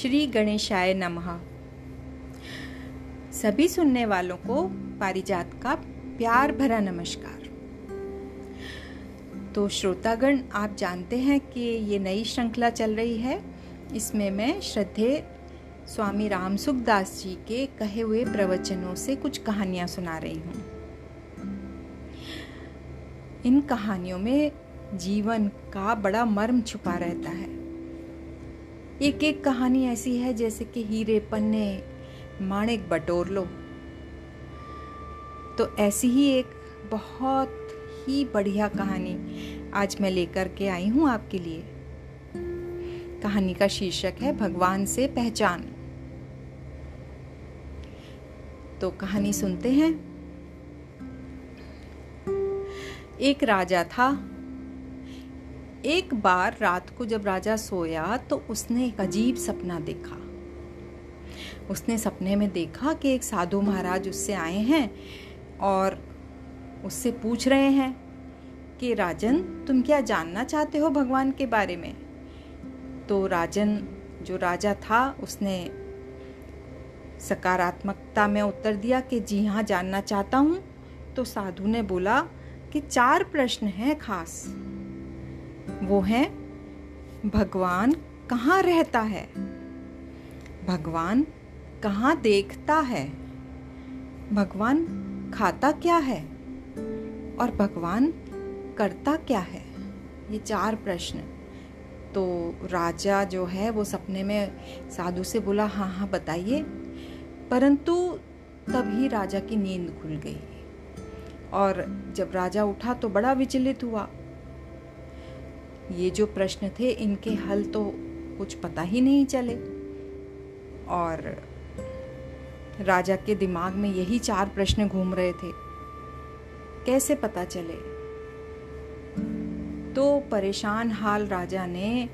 श्री गणेशाय नमः। सभी सुनने वालों को पारिजात का प्यार भरा नमस्कार। तो श्रोतागण, आप जानते हैं कि ये नई श्रृंखला चल रही है। इसमें मैं श्रद्धे स्वामी राम सुखदास जी के कहे हुए प्रवचनों से कुछ कहानियाँ सुना रही हूँ। इन कहानियों में जीवन का बड़ा मर्म छुपा रहता है। एक एक कहानी ऐसी है जैसे कि हीरे पन्ने माणिक बटोर लो। तो ऐसी ही एक बहुत ही बढ़िया कहानी आज मैं लेकर के आई हूँ आपके लिए। कहानी का शीर्षक है, भगवान से पहचान। तो कहानी सुनते हैं। एक राजा था एक बार रात को जब राजा सोया तो उसने एक अजीब सपना देखा। उसने सपने में देखा कि एक साधु महाराज उससे आए हैं और उससे पूछ रहे हैं कि, राजन, तुम क्या जानना चाहते हो भगवान के बारे में? तो राजन, जो राजा था, उसने सकारात्मकता में उत्तर दिया कि, जी हाँ जानना चाहता हूँ। तो साधु ने बोला कि, चार प्रश्न हैं खास। वो है, भगवान कहाँ रहता है? भगवान कहाँ देखता है? भगवान खाता क्या है? और भगवान करता क्या है? ये चार प्रश्न। तो राजा जो है, वो सपने में साधु से बोला हाँ हाँ बताइए। परंतु तभी राजा की नींद खुल गई। और जब राजा उठा तो बड़ा विचलित हुआ। ये जो प्रश्न थे, इनके हल तो कुछ पता ही नहीं चले। और राजा के दिमाग में यही चार प्रश्न घूम रहे थे। कैसे पता चले? तो परेशान हाल राजा ने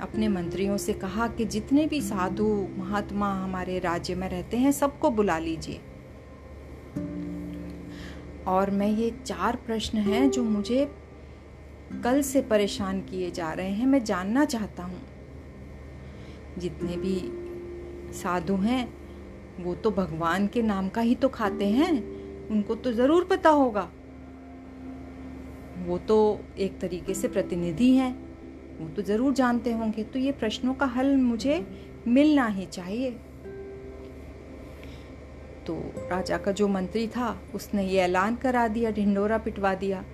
अपने मंत्रियों से कहा कि जितने भी साधु महात्मा हमारे राज्य में रहते हैं, सबको बुला लीजिए। और मैं ये चार प्रश्न हैं जो मुझे कल से परेशान किए जा रहे हैं, मैं जानना चाहता हूँ। जितने भी साधु हैं, वो तो भगवान के नाम का ही तो खाते हैं, उनको तो ज़रूर पता होगा। वो तो एक तरीके से प्रतिनिधि हैं, वो तो ज़रूर जानते होंगे तो ये प्रश्नों का हल मुझे मिलना ही चाहिए। तो राजा का जो मंत्री था, उसने ये ऐलान करा दिया ढिंडोरा पिटवा दिया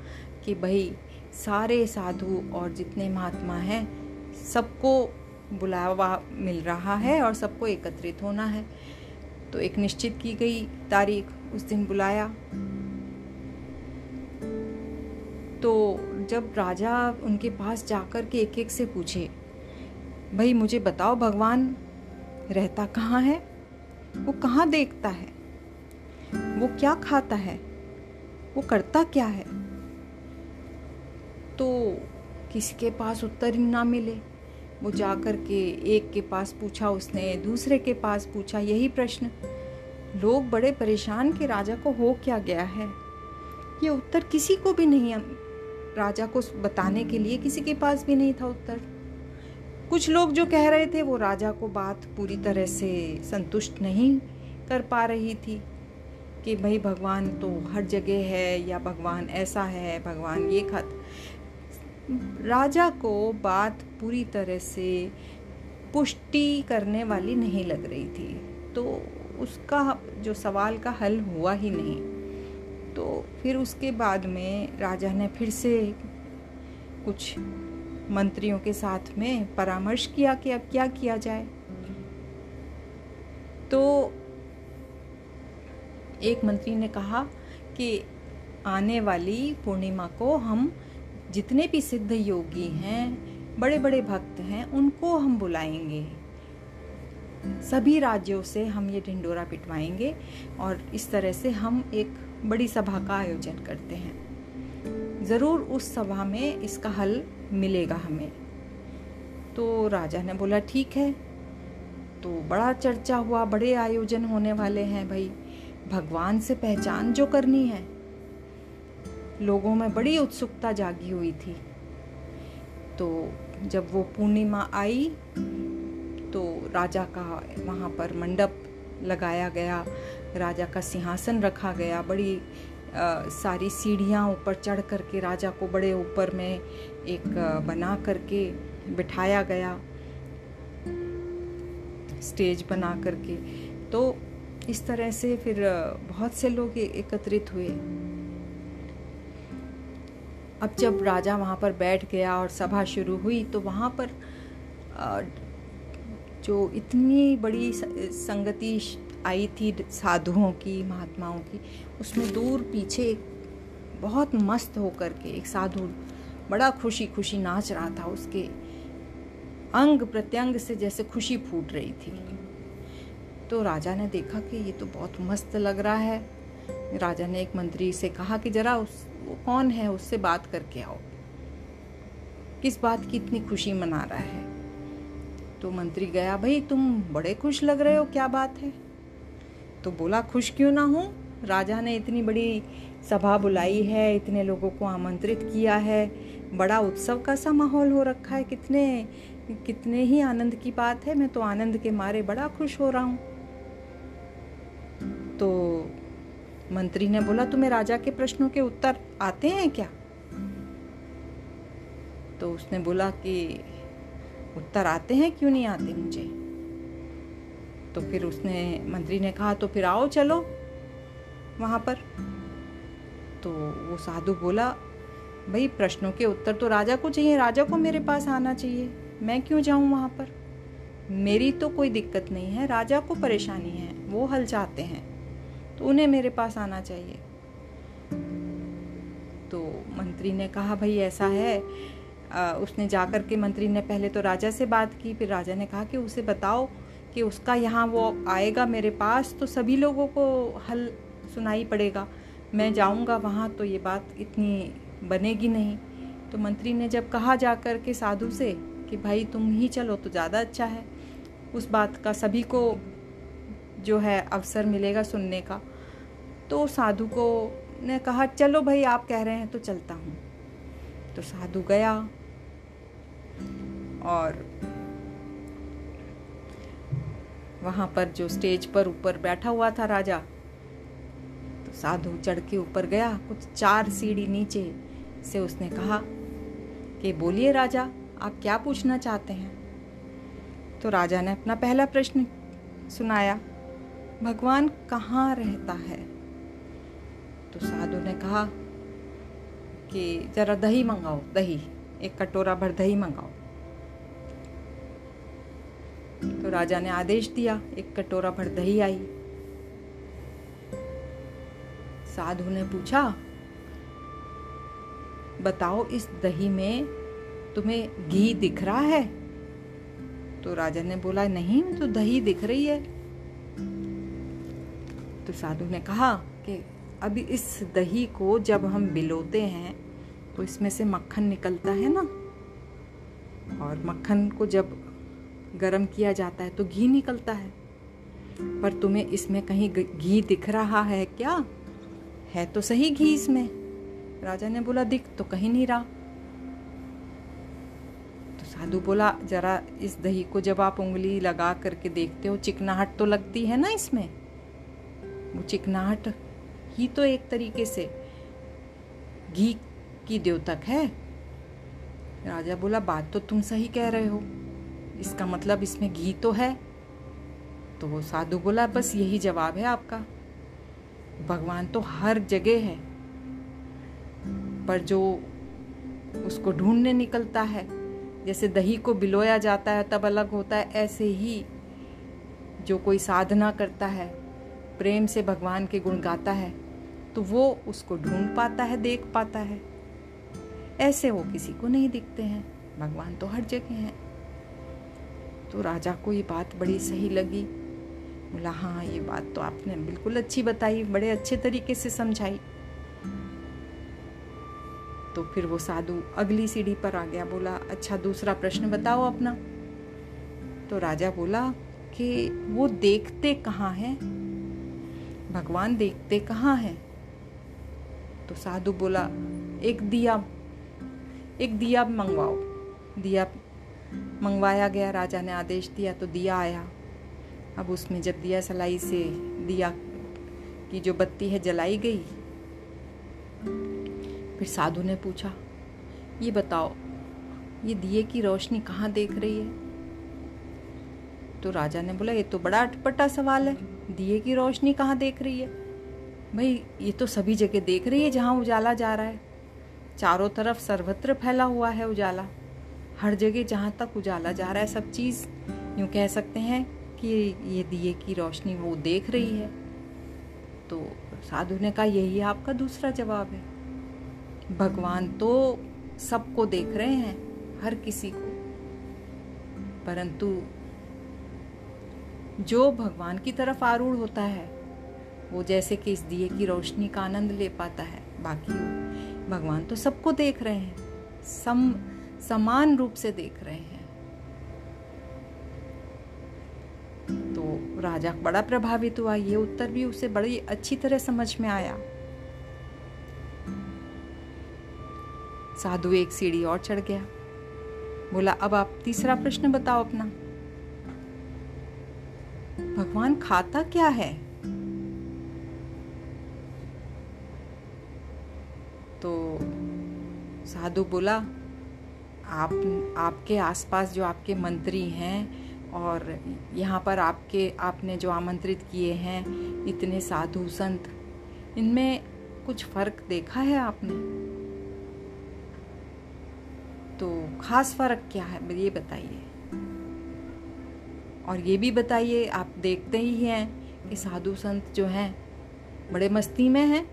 कि भाई सारे साधु और जितने महात्मा हैं, सबको बुलावा मिल रहा है और सबको एकत्रित होना है। तो एक निश्चित की गई तारीख उस दिन बुलाया। तो जब राजा उनके पास जाकर के एक एक से पूछे, भाई, मुझे बताओ भगवान रहता कहाँ है? वो कहाँ देखता है? वो क्या खाता है? वो करता क्या है? तो किसी के पास उत्तर ही ना मिले। वो जा कर के एक के पास पूछा, उसने दूसरे के पास पूछा, यही प्रश्न। लोग बड़े परेशान कि राजा को हो क्या गया है? ये उत्तर किसी को भी नहीं राजा को बताने के लिए किसी के पास भी नहीं था उत्तर। कुछ लोग जो कह रहे थे, वो राजा को बात पूरी तरह से संतुष्ट नहीं कर पा रही थी कि भाई, भगवान तो हर जगह है या भगवान ऐसा है, भगवान ये खत राजा को बात पूरी तरह से पुष्टि करने वाली नहीं लग रही थी। तो उसका जो सवाल का हल हुआ ही नहीं। तो फिर उसके बाद में राजा ने फिर से कुछ मंत्रियों के साथ में परामर्श किया कि अब क्या किया जाए। तो एक मंत्री ने कहा कि आने वाली पूर्णिमा को हम जितने भी सिद्ध योगी हैं बड़े बड़े भक्त हैं, उनको हम बुलाएँगे। सभी राज्यों से हम ये ढिंडोरा पिटवाएँगे और इस तरह से हम एक बड़ी सभा का आयोजन करते हैं। ज़रूर उस सभा में इसका हल मिलेगा हमें। तो राजा ने बोला, ठीक है। तो बड़ा चर्चा हुआ, बड़े आयोजन होने वाले हैं भाई। भगवान से पहचान जो करनी है। लोगों में बड़ी उत्सुकता जागी हुई थी। तो जब वो पूर्णिमा आई तो राजा का वहाँ पर मंडप लगाया गया राजा का सिंहासन रखा गया बड़ी आ, सारी सीढ़ियाँ ऊपर चढ़ करके राजा को बड़े ऊपर में एक बना करके बिठाया गया। स्टेज बना करके। तो इस तरह से फिर बहुत से लोग एकत्रित हुए। अब जब राजा वहाँ पर बैठ गया और सभा शुरू हुई तो वहाँ पर जो इतनी बड़ी संगति आई थी साधुओं की, महात्माओं की, उसमें दूर पीछे बहुत मस्त होकर के एक साधु बड़ा खुशी खुशी नाच रहा था। उसके अंग प्रत्यंग से जैसे खुशी फूट रही थी। तो राजा ने देखा कि ये तो बहुत मस्त लग रहा है। राजा ने एक मंत्री से कहा कि जरा उस वो कौन है उससे बात करके आओ? किस बात की इतनी खुशी मना रहा है? तो मंत्री गया, भाई, तुम बड़े खुश लग रहे हो, क्या बात है? तो बोला, खुश क्यों ना हूँ? राजा ने इतनी बड़ी सभा बुलाई है, इतने लोगों को आमंत्रित किया है, बड़ा उत्सव का सा माहौल हो रखा है? कितने कितने ही आनंद की बात है, मैं तो आनंद के मारे बड़ा खुश हो रहा हूँ। तो मंत्री ने बोला, तुम्हें राजा के प्रश्नों के उत्तर आते हैं क्या? तो उसने बोला कि, उत्तर आते हैं, क्यों नहीं आते मुझे? तो फिर उसने, मंत्री ने कहा तो फिर आओ चलो वहाँ पर। तो वो साधु बोला, भाई, प्रश्नों के उत्तर तो राजा को चाहिए, राजा को मेरे पास आना चाहिए। मैं क्यों जाऊँ वहाँ पर? मेरी तो कोई दिक्कत नहीं है, राजा को परेशानी है, वो हल चाहते हैं। तो उन्हें मेरे पास आना चाहिए। तो मंत्री ने कहा भाई ऐसा है। आ, उसने जाकर के मंत्री ने पहले तो राजा से बात की फिर राजा ने कहा कि उसे बताओ कि उसका यहाँ वो आएगा मेरे पास तो सभी लोगों को हल सुनाई पड़ेगा। मैं जाऊँगा वहाँ तो ये बात इतनी बनेगी नहीं। तो मंत्री ने जब कहा जाकर के साधु से कि भाई तुम ही चलो तो ज़्यादा अच्छा है। उस बात का सभी को जो है अवसर मिलेगा सुनने का। तो साधु को ने कहा, चलो भाई, आप कह रहे हैं तो चलता हूँ। तो साधु गया और वहाँ पर जो स्टेज पर ऊपर बैठा हुआ था राजा तो साधु चढ़ के ऊपर गया। कुछ चार सीढ़ी नीचे से उसने कहा कि, बोलिए राजा, आप क्या पूछना चाहते हैं? तो राजा ने अपना पहला प्रश्न सुनाया। भगवान कहाँ रहता है? तो साधु ने कहा कि जरा दही मंगाओ, दही, एक कटोरा भर दही मंगाओ। तो राजा ने आदेश दिया, एक कटोरा भर दही आई। साधु ने पूछा, बताओ इस दही में तुम्हें घी दिख रहा है? तो राजा ने बोला, नहीं तो दही दिख रही है। तो साधु ने कहा कि अभी इस दही को जब हम बिलोते हैं तो इसमें से मक्खन निकलता है ना? और मक्खन को जब गरम किया जाता है तो घी निकलता है। पर तुम्हें इसमें कहीं घी दिख रहा है क्या? है तो सही घी इसमें। राजा ने बोला, दिख तो कहीं नहीं रहा। तो साधु बोला, जरा इस दही को जब आप उंगली लगा करके देखते हो, चिकनाहट तो लगती है ना इसमें? वो चिकनाहट। ही तो एक तरीके से घी की द्योतक है। राजा बोला, बात तो तुम सही कह रहे हो। इसका मतलब इसमें घी तो है। तो वो साधु बोला, बस यही जवाब है आपका। भगवान तो हर जगह है, पर जो उसको ढूँढने निकलता है, जैसे दही को बिलोया जाता है, तब अलग होता है। ऐसे ही जो कोई साधना करता है प्रेम से भगवान के गुण गाता है तो वो उसको ढूंढ पाता है, देख पाता है। ऐसे वो किसी को नहीं दिखते हैं। भगवान तो हर जगह है। तो राजा को ये बात बड़ी सही लगी। बोला हाँ ये बात तो आपने बिल्कुल अच्छी बताई, बड़े अच्छे तरीके से समझाई। तो फिर वो साधु अगली सीढ़ी पर आ गया, बोला अच्छा दूसरा प्रश्न बताओ अपना। तो राजा बोला कि, वो देखते कहाँ हैं? भगवान देखते कहाँ हैं? तो साधु बोला, एक दिया एक दिया मंगवाओ। दिया मंगवाया गया, राजा ने आदेश दिया तो दिया आया। अब उसमें जब दिया सलाई से दिया की जो बत्ती है जलाई गई, फिर साधु ने पूछा, ये बताओ, ये दिए की रोशनी कहाँ देख रही है? तो राजा ने बोला, ये तो बड़ा अटपटा सवाल है। दिए की रोशनी कहाँ देख रही है? भाई, ये तो सभी जगह देख रही है जहाँ उजाला जा रहा है। चारों तरफ़ सर्वत्र फैला हुआ है उजाला। हर जगह जहाँ तक उजाला जा रहा है, सब चीज़ यूँ कह सकते हैं कि ये दिए की रोशनी वो देख रही है। तो साधु ने कहा, यही आपका दूसरा जवाब है। भगवान तो सबको देख रहे हैं, हर किसी को। परंतु जो भगवान की तरफ़ आरूढ़ होता है, वो जैसे कि इस दिए की रोशनी का आनंद ले पाता है। बाकी भगवान तो सबको देख रहे हैं, सम, समान रूप से देख रहे हैं। तो राजा बड़ा प्रभावित हुआ, ये उत्तर भी उसे बड़ी अच्छी तरह समझ में आया। साधु एक सीढ़ी और चढ़ गया। बोला, अब आप तीसरा प्रश्न बताओ अपना। भगवान खाता क्या है? तो साधु बोला, आप, आपके आसपास जो आपके मंत्री हैं और यहाँ पर आपके, आपने जो आमंत्रित किए हैं इतने साधु संत, इनमें कुछ फ़र्क देखा है आपने? तो खास फ़र्क क्या है? ये बताइए। और ये भी बताइए, आप देखते ही हैं कि साधु संत जो हैं, बड़े मस्ती में हैं,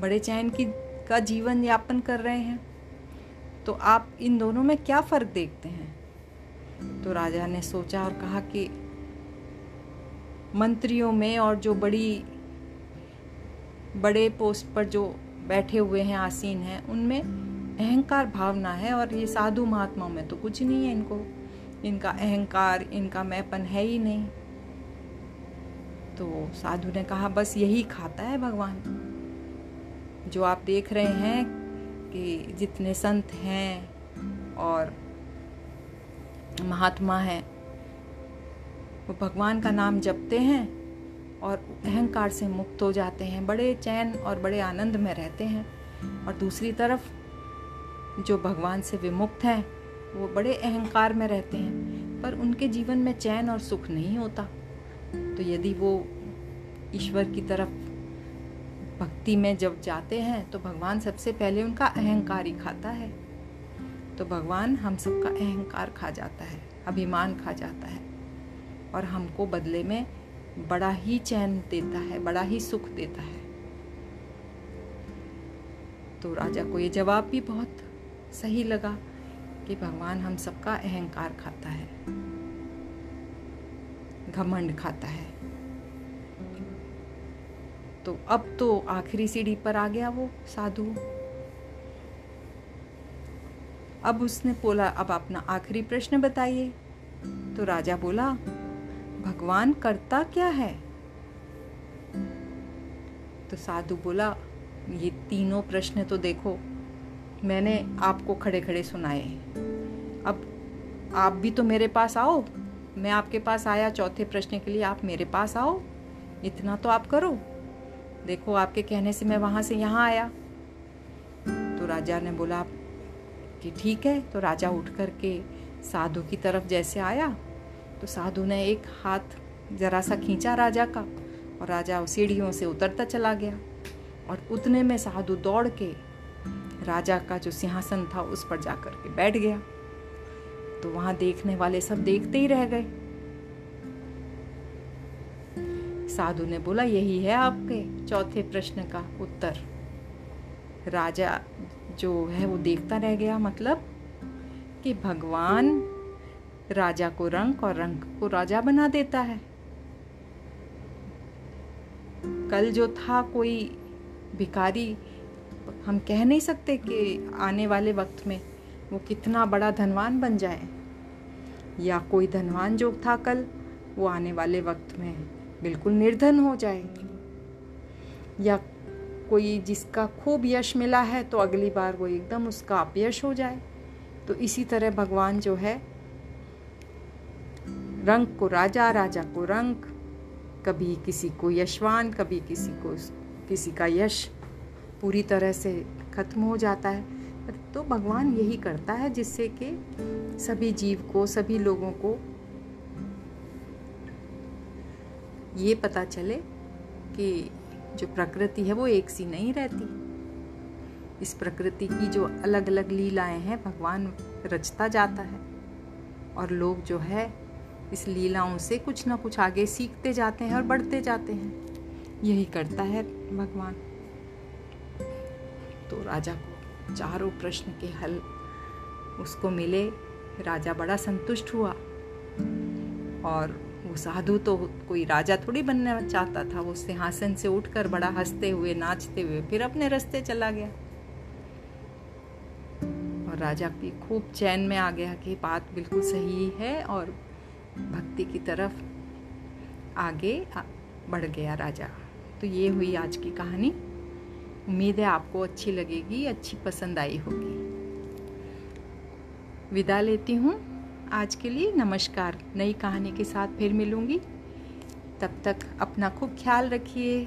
बड़े चैन की, का जीवन यापन कर रहे हैं। तो आप इन दोनों में क्या फ़र्क देखते हैं? तो राजा ने सोचा और कहा कि मंत्रियों में और जो बड़ी, बड़े पोस्ट पर जो बैठे हुए हैं, आसीन हैं, उनमें अहंकार भावना है और ये साधु महात्माओं में तो कुछ नहीं है इनको। इनका अहंकार, इनका मैपन है ही नहीं। तो साधु ने कहा, बस यही खाता है भगवान। जो आप देख रहे हैं कि जितने संत हैं और महात्मा हैं, वो भगवान का नाम जपते हैं और अहंकार से मुक्त हो जाते हैं, बड़े चैन और बड़े आनंद में रहते हैं। और दूसरी तरफ़, जो भगवान से विमुक्त हैं वो बड़े अहंकार में रहते हैं, पर उनके जीवन में चैन और सुख नहीं होता। तो यदि वो ईश्वर की तरफ़ भक्ति में जब जाते हैं तो भगवान सबसे पहले उनका अहंकार ही खाता है। तो भगवान हम सबका अहंकार खा जाता है, अभिमान खा जाता है, और हमको बदले में बड़ा ही चैन देता है, बड़ा ही सुख देता है। तो राजा को ये जवाब भी बहुत सही लगा। कि भगवान हम सबका अहंकार खाता है, घमंड खाता है। तो अब तो आखिरी सीढ़ी पर आ गया वो साधु। अब उसने बोला, अब अपना आखिरी प्रश्न बताइए। तो राजा बोला, भगवान करता क्या है? तो साधु बोला, ये तीनों प्रश्न तो देखो मैंने आपको खड़े खड़े सुनाए अब आप भी तो मेरे पास आओ। मैं आपके पास आया चौथे प्रश्न के लिए, आप मेरे पास आओ। इतना तो आप करो। देखो, आपके कहने से मैं वहाँ से यहाँ आया। तो राजा ने बोला कि ठीक है। तो राजा उठ कर के साधु की तरफ़ जैसे आया। तो साधु ने एक हाथ जरा सा खींचा राजा का और राजा सीढ़ियों से उतरता चला गया। और उतने में साधु दौड़ के राजा का जो सिंहासन था उस पर जाकर के बैठ गया। तो वहाँ देखने वाले सब देखते ही रह गए। साधु ने बोला, यही है आपके? चौथे प्रश्न का उत्तर। राजा जो है वो देखता रह गया मतलब कि भगवान राजा को रंग और रंग को राजा बना देता है। कल जो था कोई भिखारी हम कह नहीं सकते कि आने वाले वक्त में वो कितना बड़ा धनवान बन जाए। या कोई धनवान जो था कल, वो आने वाले वक्त में बिल्कुल निर्धन हो जाए या कोई जिसका खूब यश मिला है तो अगली बार वो एकदम उसका अपयश हो जाए। तो इसी तरह भगवान जो है, रंग को राजा राजा को रंग, कभी किसी को यशवान, कभी किसी को किसी का यश। पूरी तरह से खत्म हो जाता है। तो भगवान यही करता है जिससे कि सभी जीव को, सभी लोगों को ये पता चले कि जो प्रकृति है वो एक सी नहीं रहती। इस प्रकृति की जो अलग अलग लीलाएँ हैं, भगवान रचता जाता है और लोग जो है इस लीलाओं से कुछ ना कुछ आगे सीखते जाते हैं और बढ़ते जाते हैं। यही करता है भगवान। तो राजा को चारों प्रश्न के हल उसको मिले। राजा बड़ा संतुष्ट हुआ। और वो साधु तो कोई राजा थोड़ी बनना चाहता था। वो सिंहासन से उठकर बड़ा हँसते हुए, नाचते हुए फिर अपने रास्ते चला गया। और राजा भी खूब चैन में आ गया कि बात बिल्कुल सही है और भक्ति की तरफ़ आगे बढ़ गया राजा। तो ये हुई आज की कहानी। उम्मीद है आपको अच्छी लगेगी, अच्छी पसंद आई होगी। विदा लेती हूँ। आज के लिए नमस्कार। नई कहानी के साथ फिर मिलूँगी। तब तक अपना खूब ख्याल रखिए।